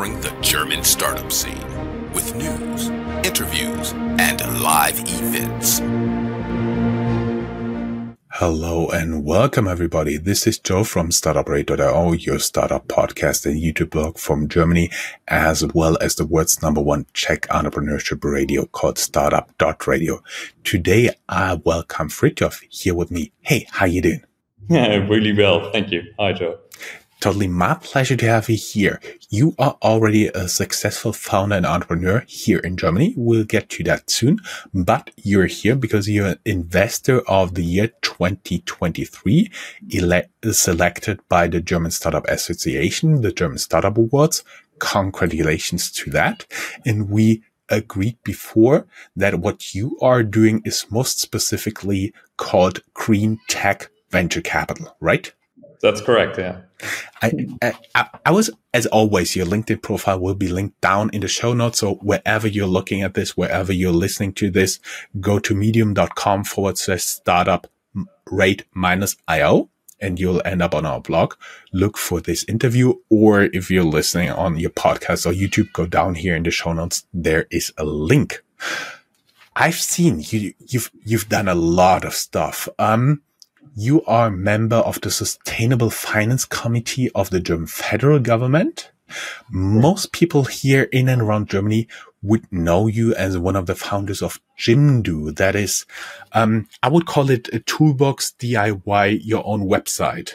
covering the German startup scene with news, interviews, and live events. Hello and welcome everybody. This is Joe from startuprad.io, your startup podcast and YouTube blog from Germany, as well as the world's number one Czech entrepreneurship radio called startuprad.io. Today I welcome Fridtjof here with me. Hey, how you doing? Yeah, really well. Thank you. Hi, Joe. Totally my pleasure to have you here. You are already a successful founder and entrepreneur here in Germany. We'll get to that soon, but you're here because you're an investor of the year 2023 ele- selected by the German Startup Association, the German Startup Awards. Congratulations to that. And we agreed before that what you are doing is most specifically called green tech venture capital, right? That's correct. Yeah. I, I, I was, as always, your LinkedIn profile will be linked down in the show notes. So wherever you're looking at this, wherever you're listening to this, go to medium.com forward slash startup rate minus IO and you'll end up on our blog. Look for this interview. Or if you're listening on your podcast or YouTube, go down here in the show notes. There is a link. I've seen you, you've, you've done a lot of stuff. Um, you are a member of the Sustainable Finance Committee of the German federal government. Most people here in and around Germany would know you as one of the founders of Jimdo. That is, um, I would call it a toolbox DIY your own website.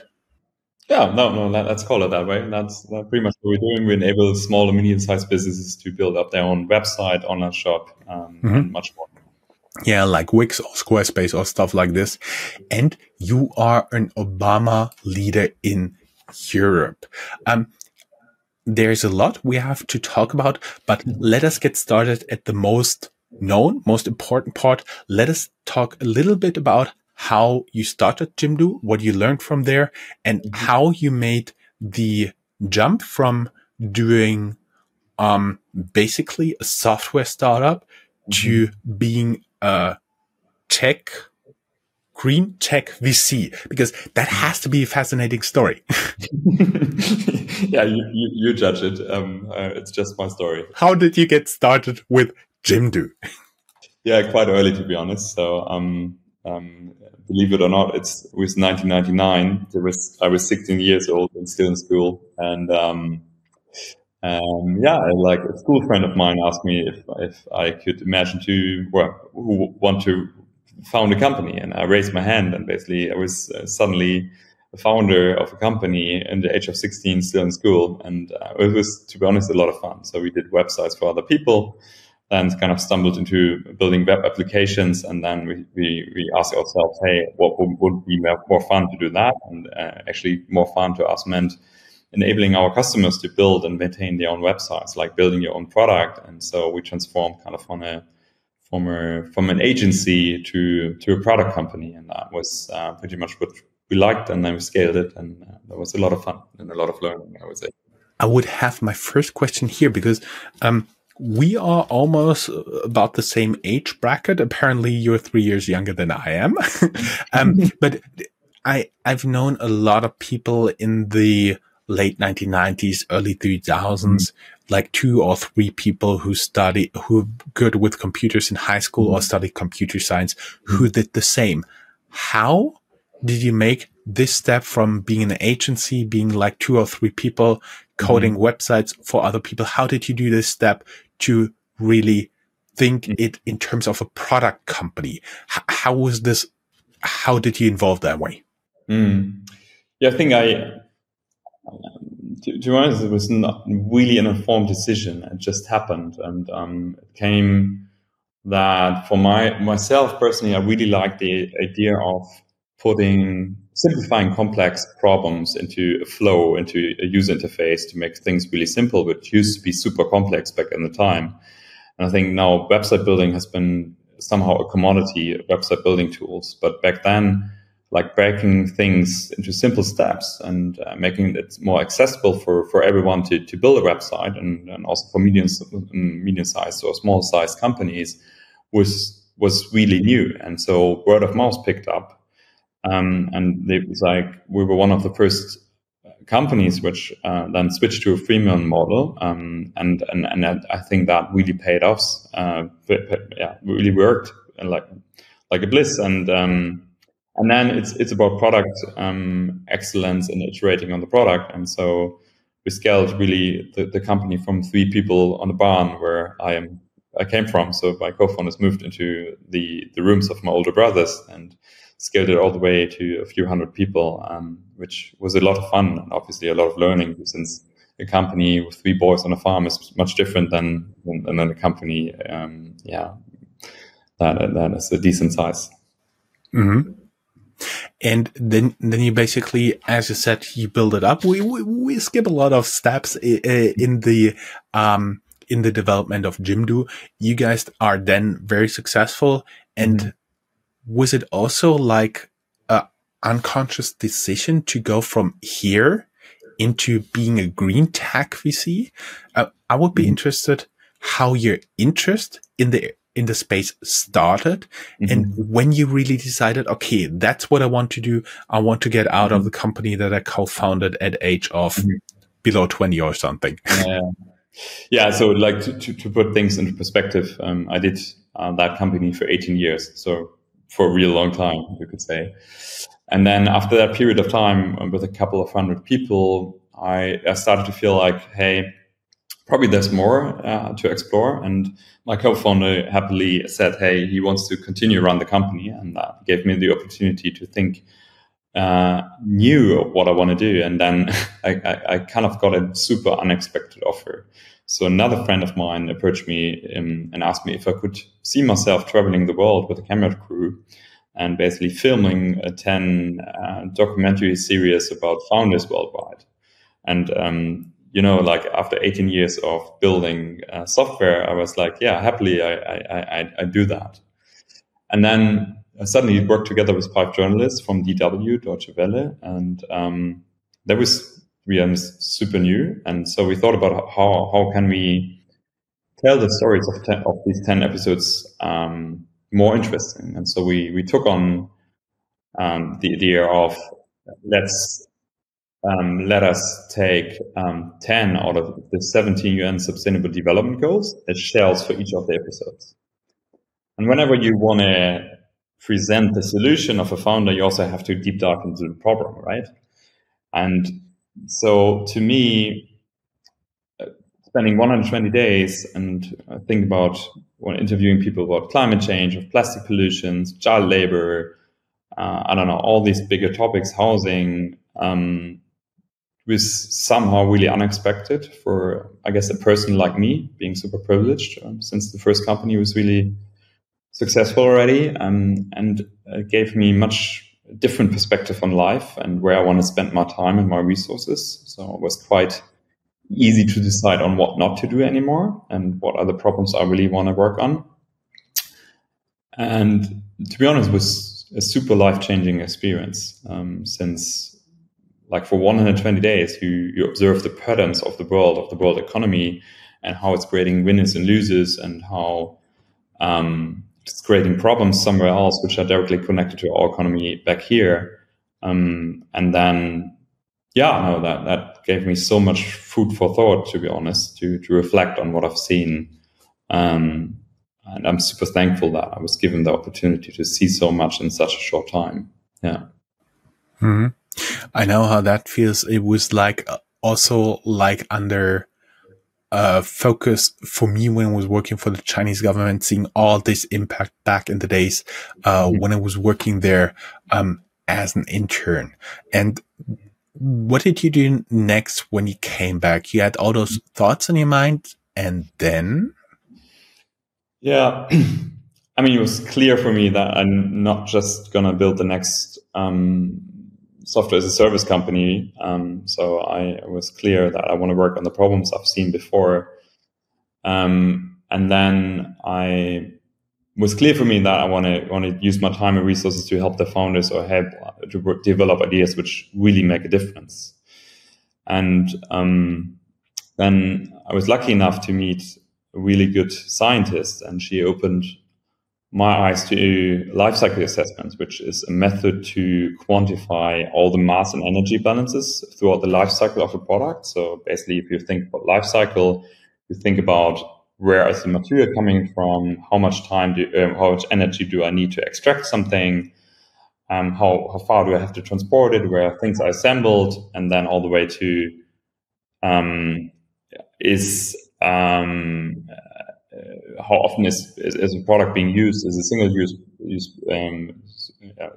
Yeah, no, no, let's call it that way. That's, that's pretty much what we're doing. We enable small and medium-sized businesses to build up their own website, online shop, um, mm-hmm. and much more yeah, like Wix or Squarespace or stuff like this. And you are an Obama leader in Europe. Um, there's a lot we have to talk about, but let us get started at the most known, most important part. Let us talk a little bit about how you started Jimdo, what you learned from there, and how you made the jump from doing um, basically a software startup to mm-hmm. being uh, tech, green tech VC, because that has to be a fascinating story. yeah, you, you, you, judge it. Um, uh, it's just my story. How did you get started with Jimdo? yeah, quite early to be honest. So, um, um, believe it or not, it's, it was 1999. There was I was 16 years old and still in school, and um, yeah, like a school friend of mine asked me if if I could imagine to well, who want to found a company, and I raised my hand, and basically I was uh, suddenly a founder of a company in the age of 16, still in school, and uh, it was, to be honest, a lot of fun. So we did websites for other people, and kind of stumbled into building web applications, and then we we, we asked ourselves, hey, what would, would be more fun to do that? And uh, actually, more fun to us meant enabling our customers to build and maintain their own websites, like building your own product. And so we transformed kind of from a from a from an agency to to a product company, and that was uh, pretty much what we liked. And then we scaled it, and uh, that was a lot of fun and a lot of learning. I would say. I would have my first question here because um, we are almost about the same age bracket. Apparently, you're three years younger than I am, um, but I I've known a lot of people in the late 1990s, early 2000s, mm-hmm. like two or three people who study, who good with computers in high school mm-hmm. or studied computer science mm-hmm. who did the same. How did you make this step from being an agency, being like two or three people coding mm-hmm. websites for other people? How did you do this step to really think mm-hmm. it in terms of a product company? H- how was this? How did you involve that way? Mm. Yeah, I think I to, to be honest, it was not really an informed decision. It just happened, and um, it came that for my myself personally, I really like the idea of putting simplifying complex problems into a flow, into a user interface to make things really simple, which used to be super complex back in the time. And I think now website building has been somehow a commodity, website building tools. But back then, like breaking things into simple steps and uh, making it more accessible for, for everyone to, to build a website and, and also for medium medium sized or small sized companies was was really new and so word of mouth picked up um, and it was like we were one of the first companies which uh, then switched to a freemium model, um, and and and I think that really paid off. Uh, yeah, really worked like like a bliss, and um, and then it's it's about product um, excellence and iterating on the product, and so we scaled really the, the company from three people on a barn where I am I came from. So my co-founders moved into the the rooms of my older brothers and scaled it all the way to a few hundred people, um, which was a lot of fun and obviously a lot of learning since a company with three boys on a farm is much different than than, than a company, um, yeah, that that is a decent size. Mm-hmm. And then, then you basically, as you said, you build it up. We, we, we skip a lot of steps in the, um, in the development of Jimdo. You guys are then very successful. And mm-hmm. was it also like a unconscious decision to go from here into being a green tech VC? Uh, I would be mm-hmm. interested how your interest in the in the space started mm-hmm. and when you really decided, okay, that's what I want to do. I want to get out mm-hmm. of the company that I co-founded at age of mm-hmm. below 20 or something. Yeah. Yeah. So like to, to, to put things into perspective, um, I did uh, that company for 18 years. So for a real long time, you could say. And then after that period of time um, with a couple of hundred people, I, I started to feel like, hey, probably there's more uh, to explore. And my co-founder happily said, "Hey, he wants to continue run the company," and that gave me the opportunity to think uh, new what I want to do. And then I, I, I, kind of got a super unexpected offer. So another friend of mine approached me um, and asked me if I could see myself traveling the world with a camera crew and basically filming a 10 uh, documentary series about founders worldwide. And um, you know, like after 18 years of building uh, software, I was like, yeah, happily I, I, I, I do that. And then I suddenly worked together with five journalists from DW, Deutsche Welle, and um, that was we are super new. And so we thought about how how can we tell the stories of ten, of these 10 episodes um, more interesting. And so we we took on um, the idea of let's um, let us take um, 10 out of the 17 UN Sustainable Development Goals as shells for each of the episodes. And whenever you want to present the solution of a founder, you also have to deep dive into the problem, right? And so to me, uh, spending 120 days and uh, think about when interviewing people about climate change, of plastic pollutions, child labor, uh, I don't know, all these bigger topics, housing, um, was somehow really unexpected for, I guess, a person like me, being super privileged um, since the first company was really successful already um, and gave me much different perspective on life and where I want to spend my time and my resources. So it was quite easy to decide on what not to do anymore and what are the problems I really want to work on. And to be honest, it was a super life changing experience um, since like for 120 days, you, you observe the patterns of the world, of the world economy, and how it's creating winners and losers, and how um, it's creating problems somewhere else, which are directly connected to our economy back here. Um, and then, yeah, no, that that gave me so much food for thought, to be honest, to to reflect on what I've seen. Um, and I'm super thankful that I was given the opportunity to see so much in such a short time. Yeah. Mm-hmm. I know how that feels. It was like uh, also like under uh, focus for me when I was working for the Chinese government, seeing all this impact back in the days uh, mm-hmm. when I was working there um, as an intern. And what did you do next when you came back? You had all those thoughts in your mind, and then? Yeah. I mean, it was clear for me that I'm not just going to build the next um, software as a service company. Um, so I was clear that I want to work on the problems I've seen before. Um, and then I was clear for me that I want to want to use my time and resources to help the founders or help to develop ideas which really make a difference. And um, then I was lucky enough to meet a really good scientist, and she opened my eyes to life cycle assessments, which is a method to quantify all the mass and energy balances throughout the life cycle of a product. So basically, if you think about life cycle, you think about where is the material coming from, how much time do, um, how much energy do I need to extract something, um, how how far do I have to transport it, where things are assembled, and then all the way to um, is um, how often is, is, is, a product being used? Is a single use? use um,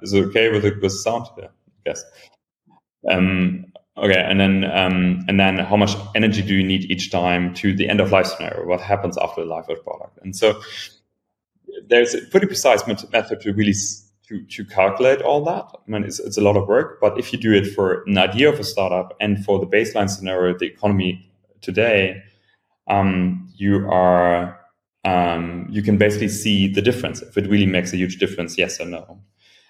is it okay with with sound? Yeah, I guess. Um, okay, and then um, and then how much energy do you need each time to the end of life scenario? What happens after the life of the product? And so there's a pretty precise method to really to, to calculate all that. I mean, it's, it's a lot of work, but if you do it for an idea of a startup and for the baseline scenario, the economy today, um, you are um, you can basically see the difference if it really makes a huge difference, yes or no.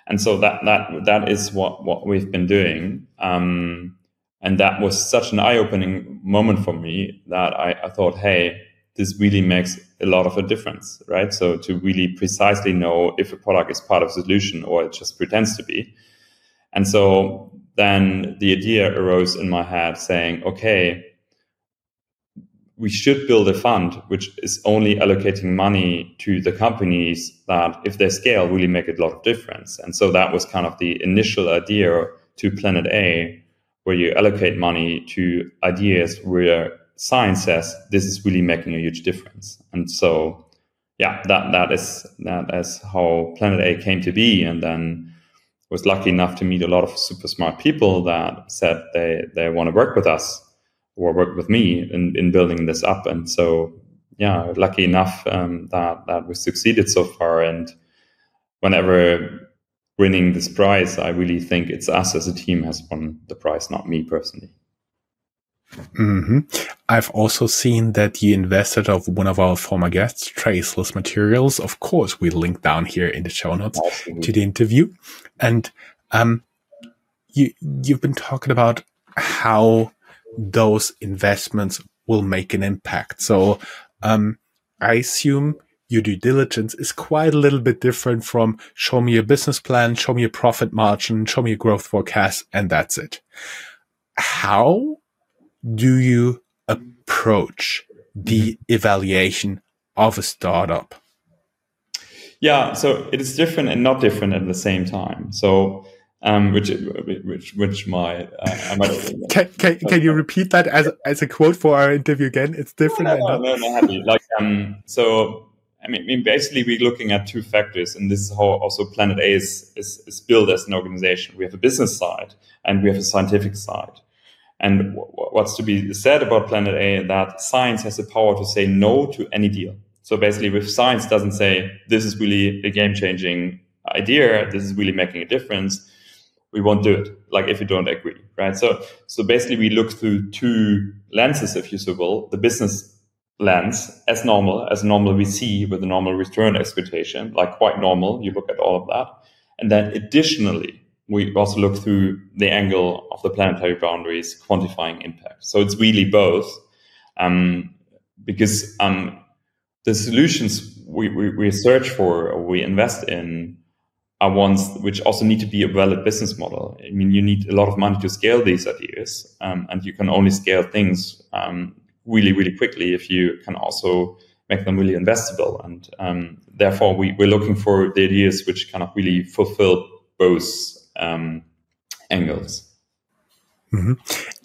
And so that that that is what what we've been doing. Um, and that was such an eye-opening moment for me that I, I thought, hey, this really makes a lot of a difference, right? So to really precisely know if a product is part of the solution or it just pretends to be. And so then the idea arose in my head saying, okay, we should build a fund which is only allocating money to the companies that, if they scale, really make a lot of difference. And so that was kind of the initial idea to Planet A, where you allocate money to ideas where science says this is really making a huge difference. And so, yeah, that that is that is how Planet A came to be. And then was lucky enough to meet a lot of super smart people that said they they want to work with us or work with me in, in building this up. And so, yeah, lucky enough um, that that we succeeded so far. And whenever winning this prize, I really think it's us as a team has won the prize, not me personally. Mm-hmm. I've also seen that you invested of one of our former guests, Traceless Materials. Of course, we link down here in the show notes Absolutely. to the interview. And um, you you've been talking about how those investments will make an impact. So um, I assume your due diligence is quite a little bit different from show me a business plan, show me a profit margin, show me a growth forecast, and that's it. How do you approach the evaluation of a startup? Yeah, so it is different and not different at the same time. So um, which which which my uh, might, can, can, can you repeat that as as a quote for our interview again? It's different. No, no, no, no, happy. Like um, so. I mean, I mean, basically, we're looking at two factors, and this is how also Planet A is, is, is built as an organization. We have a business side and we have a scientific side. And w- what's to be said about Planet A that science has the power to say no to any deal. So basically, if science doesn't say this is really a game changing idea, this is really making a difference, we won't do it like if you don't agree right? So so basically we look through two lenses if you so will the business lens as normal as normal we see with a normal return expectation like quite normal you look at all of that. And then additionally we also look through the angle of the planetary boundaries quantifying impact. So it's really both um, because um, the solutions we, we, we search for or we invest in are ones which also need to be a valid business model. I mean, you need a lot of money to scale these ideas, um, and you can only scale things um, really, really quickly if you can also make them really investable. And um, therefore, we, we're looking for the ideas which kind of really fulfill both um, angles. Mm-hmm.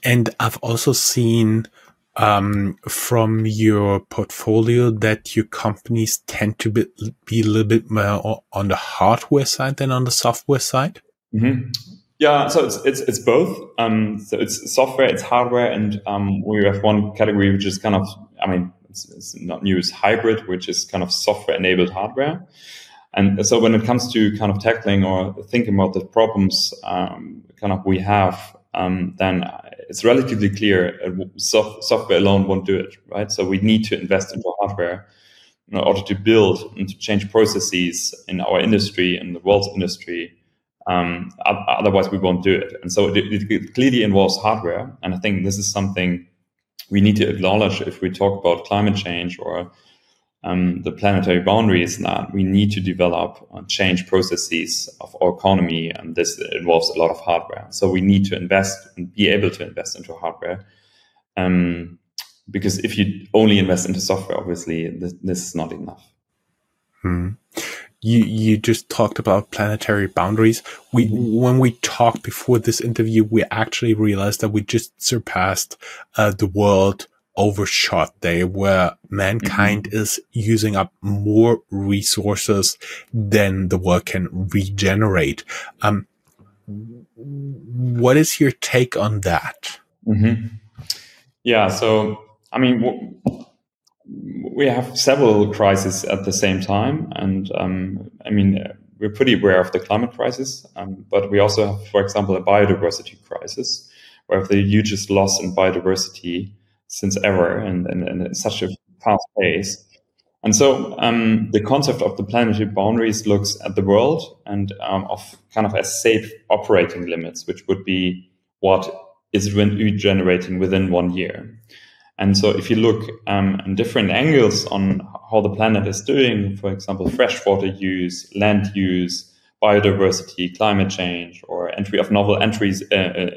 And I've also seen um, from your portfolio that your companies tend to be, be a little bit more on the hardware side than on the software side? Mm-hmm. Yeah, so it's it's it's both. Um, so it's software, it's hardware, and um, we have one category which is kind of, I mean, it's, it's not new, it's hybrid, which is kind of software-enabled hardware. And so when it comes to kind of tackling or thinking about the problems, um, kind of we have, um, then it's relatively clear soft, software alone won't do it, right? So we need to invest into hardware in order to build and to change processes in our industry and the world's industry. Um, otherwise, we won't do it. And so it, it, clearly involves hardware. And I think this is something we need to acknowledge if we talk about climate change or um, the planetary boundary is that we need to develop and change processes of our economy, and this involves a lot of hardware. So we need to invest and be able to invest into hardware. Um, because if you only invest into software, obviously this, this is not enough. Hmm. You you just talked about planetary boundaries. We when we talked before this interview, we actually realized that we just surpassed uh, the world overshot day where mankind mm-hmm. is using up more resources than the world can regenerate. Um, what is your take on that? Mm-hmm. Yeah, so I mean, w- we have several crises at the same time, and um, I mean, we're pretty aware of the climate crisis, um, but we also have, for example, a biodiversity crisis, where the hugest loss in biodiversity since ever and, and, and such a fast pace. And so um, the concept of the planetary boundaries looks at the world and um, of kind of as safe operating limits, which would be what is regenerating within one year. And so if you look um, in different angles on how the planet is doing, for example, freshwater use, land use, biodiversity, climate change, or entry of novel entries, uh, uh,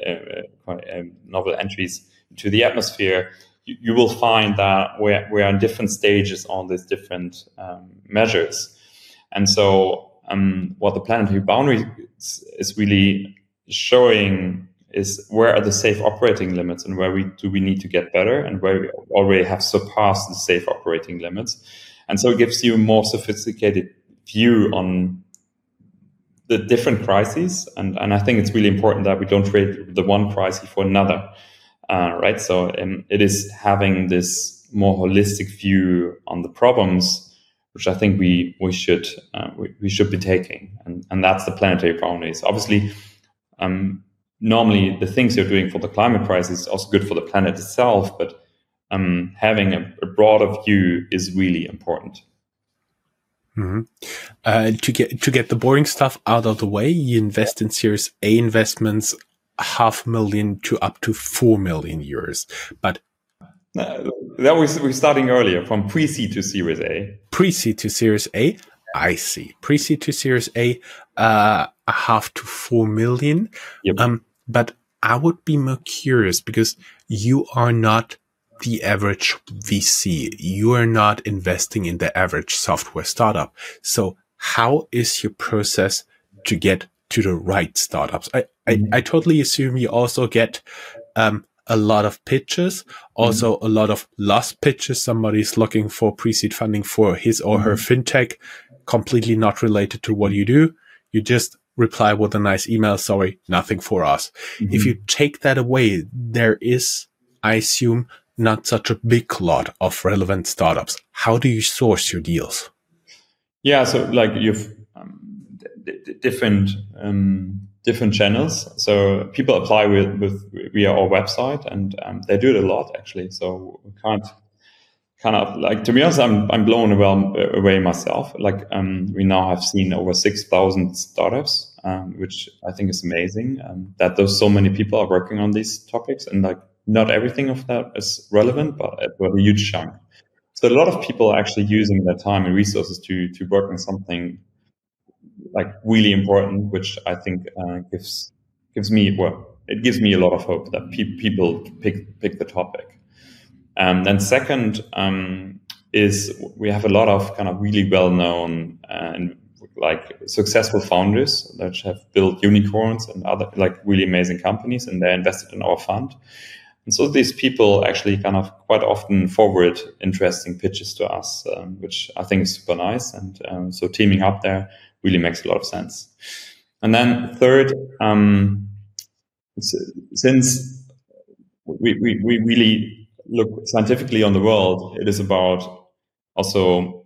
uh, uh novel entries to the atmosphere, you, you will find that we're, we're in different stages on these different um, measures. And so, um, what the planetary boundary is, is, really showing is where are the safe operating limits and where we do we need to get better and where we already have surpassed the safe operating limits. And so it gives you a more sophisticated view on the different crises. And, and I think it's really important that we don't trade the one crisis for another uh, right? So um, it is having this more holistic view on the problems, which I think we we should uh, we, we, should be taking, and and that's the planetary boundaries. Obviously, um, normally the things you're doing for the climate crisis is also good for the planet itself, but um, having a, a, broader view is really important. Mm-hmm. Uh, to get to get the boring stuff out of the way, you invest in Series A investments half million to up to 4 million euros. But uh, that was we're starting earlier from pre-seed to Series A. Pre-seed to Series A. I see. Pre-seed to Series A, uh, a half to 4 million. Yep. Um, but I would be more curious because you are not the average VC. You are not investing in the average software startup. So how is your process to get to the right startups. I, I, mm-hmm. I totally assume you also get, um, a lot of pitches, also mm-hmm. a lot of lost pitches. Somebody's looking for pre-seed funding for his or her mm-hmm. fintech, completely not related to what you do. You just reply with a nice email. Sorry, nothing for us. Mm-hmm. If you take that away, there is, I assume, not such a big lot of relevant startups. How do you source your deals? Yeah. So like you've, different um, different channels. So people apply with, with via our website, and um, they do it a lot actually. So we can't kind of like to be honest, I'm I'm blown away myself. Like um, we now have seen over six thousand startups, um, which I think is amazing. Um, that those so many people are working on these topics, and like not everything of that is relevant, but but a huge chunk. So a lot of people are actually using their time and resources to to work on something like really important, which I think uh, gives gives me well, it gives me a lot of hope that pe- people pick pick the topic. Um, then second um, is we have a lot of kind of really well known and like successful founders that have built unicorns and other like really amazing companies, and they're invested in our fund. And so these people actually kind of quite often forward interesting pitches to us, um, which I think is super nice. And um, so teaming up there really makes a lot of sense. And then third, um, since we, we, we really look scientifically on the world, it is about also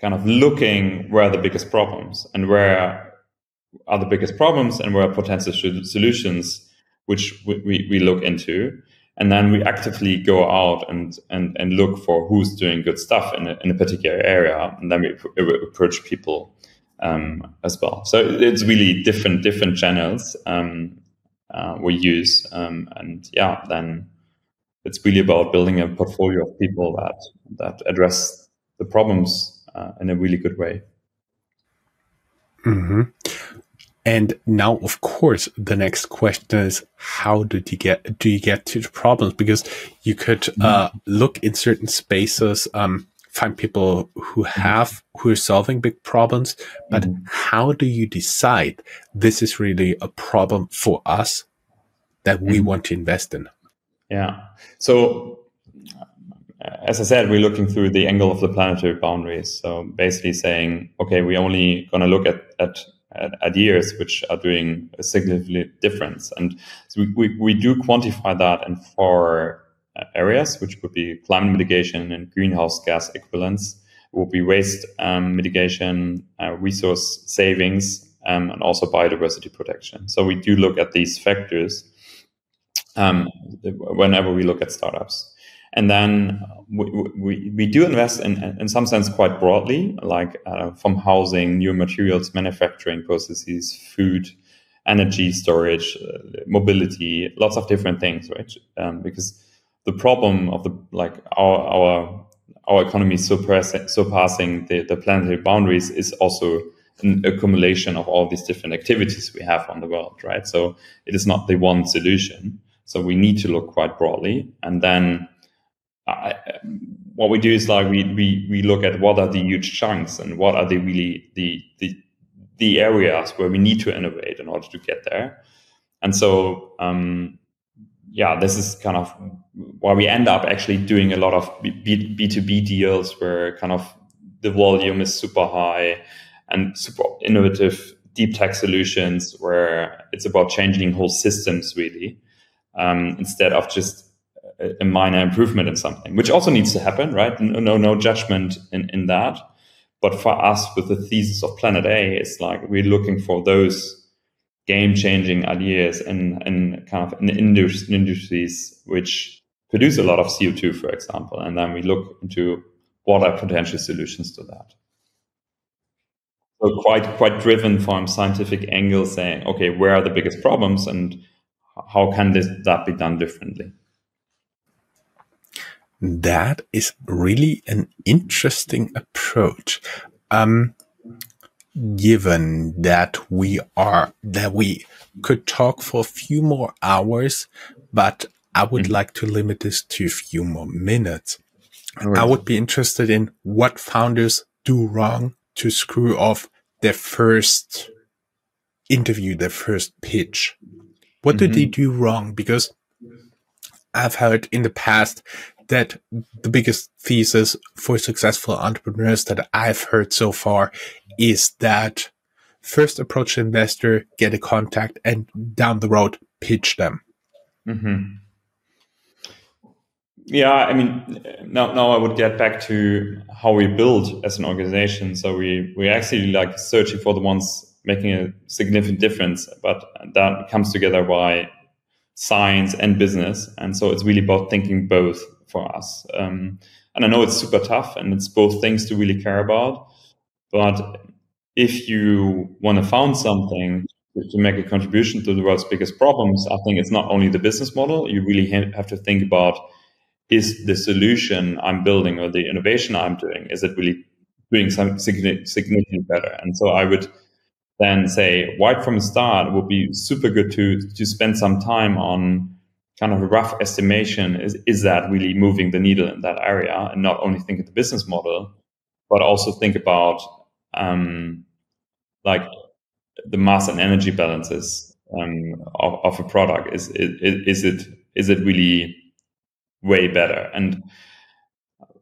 kind of looking where the biggest problems and where are the biggest problems and where potential solutions, which we, we look into. And then we actively go out and, and, and look for who's doing good stuff in a, in a particular area. And then we approach people um, as well. So it's really different different channels um, uh, we use, um, and yeah, then it's really about building a portfolio of people that that address the problems uh, in a really good way. Mm-hmm. And now, of course, the next question is, how did you get, do you get to the problems? Because you could, mm-hmm. uh, look in certain spaces, um, find people who mm-hmm. have, who are solving big problems, but mm-hmm. how do you decide this is really a problem for us that we mm-hmm. want to invest in? Yeah. So, as I said, we're looking through the angle of the planetary boundaries. So basically saying, okay, we're only going to look at, at ideas which are doing a significant difference. And so we, we, we do quantify that And four uh, areas, which would be climate mitigation and greenhouse gas equivalents, it would be waste um, mitigation, uh, resource savings, um, and also biodiversity protection. So we do look at these factors um, whenever we look at startups. And then we, we, we do invest in, in some sense quite broadly, like uh, from housing, new materials, manufacturing processes, food, energy storage, uh, mobility, lots of different things, right? Um, because the problem of the like our our our economy surpassing, surpassing the, the planetary boundaries is also an accumulation of all these different activities we have on the world, right? So it is not the one solution. So we need to look quite broadly, and then I, what we do is like we, we we look at what are the huge chunks and what are the really the the the areas where we need to innovate in order to get there. And so um, yeah, this is kind of why we end up actually doing a lot of B, B2B deals where kind of the volume is super high and super innovative deep tech solutions where it's about changing whole systems really um, instead of just a minor improvement in something, which also needs to happen, right? No, no judgment in, in that. But for us, with the thesis of Planet A, it's like we're looking for those game changing ideas in, in kind of in industries which produce a lot of CO2, for example. And then we look into what are potential solutions to that. So quite quite driven from scientific angle, saying, okay, where are the biggest problems and how can this that be done differently? That is really an interesting approach. Um, given that we are, that we could talk for a few more hours, but I would mm-hmm. like to limit this to a few more minutes. Right. I would be interested in what founders do wrong to screw off their first interview, their first pitch. What mm-hmm. do they mm-hmm. do wrong? Because I've heard in the past that the biggest thesis for successful entrepreneurs that I've heard so far is that first approach an investor, get a contact, and down the road pitch them. Mm-hmm. Yeah, I mean, now now I would get back to how we build as an organization. So we we actually like searching for the ones making a significant difference, but that comes together by science and business, and so it's really about thinking both for us. Um, and I know it's super tough and it's both things to really care about. But if you want to found something to make a contribution to the world's biggest problems, I think it's not only the business model. You really have to think about is the solution I'm building or the innovation I'm doing, is it really doing something significantly better? And so I would then say right from the start, it would be super good to to spend some time on kind of a rough estimation is is that really moving the needle in that area? And not only think of the business model but also think about um, like the mass and energy balances um, of, of, a product. Is, is is it is it really way better. And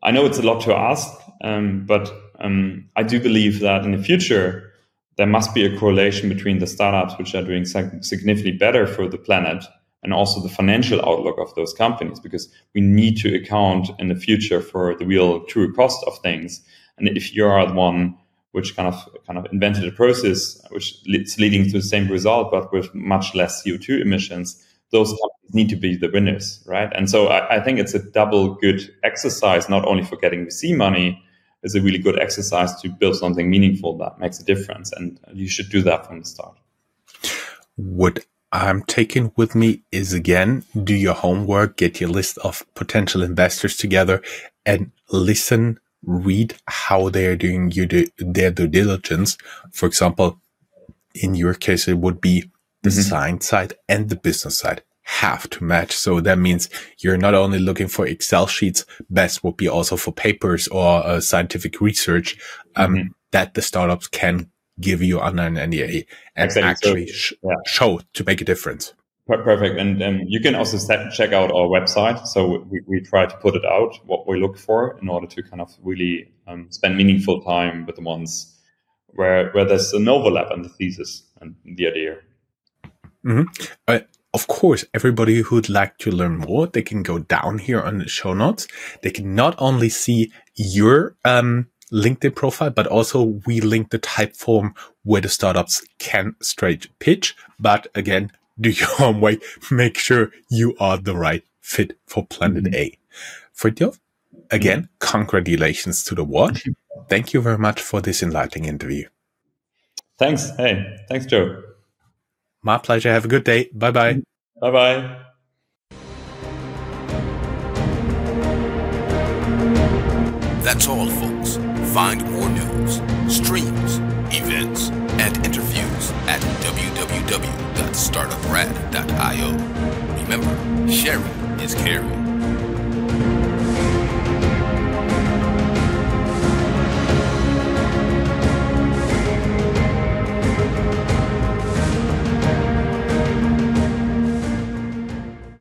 I know it's a lot to ask um, but um, I do believe that in the future there must be a correlation between the startups which are doing significantly better for the planet and also the financial outlook of those companies because we need to account in the future for the real true cost of things. And if you are the one which kind of kind of invented a process which is leading to the same result but with much less co2 emissions those companies need to be the winners right and so I, I think it's a double good exercise not only for getting vc money is a really good exercise to build something meaningful that makes a difference and you should do that from the start What I'm taking with me is again, do your homework, get your list of potential investors together and listen read how they're doing you do, their due diligence. For example, in your case, it would be the mm-hmm. science side and the business side have to match. So that means you're not only looking for Excel sheets, best would be also for papers or uh, scientific research um, mm-hmm. that the startups can give you under an NDA and exactly. actually sh- yeah. show to make a difference. Perfect. And um, you can also set, check out our website. So we, we try to put it out, what we look for in order to kind of really um, spend meaningful time with the ones where, where there's an overlap in the thesis and the idea. Mm-hmm. Uh, of course, everybody who'd like to learn more, they can go down here on the show notes. They can not only see your um, LinkedIn profile, but also we link the Typeform where the startups can straight pitch. But again, do your own way. Make sure you are the right fit for Planet mm-hmm. A. Fridtjof, again, mm-hmm. congratulations to the watch. Thank you very much for this enlightening interview. Thanks. Hey, thanks, Joe. My pleasure. Have a good day. Bye bye. Bye bye. That's all, folks. Find more news, streams, events, and interviews at www.startuprad.io. Remember, sharing is caring.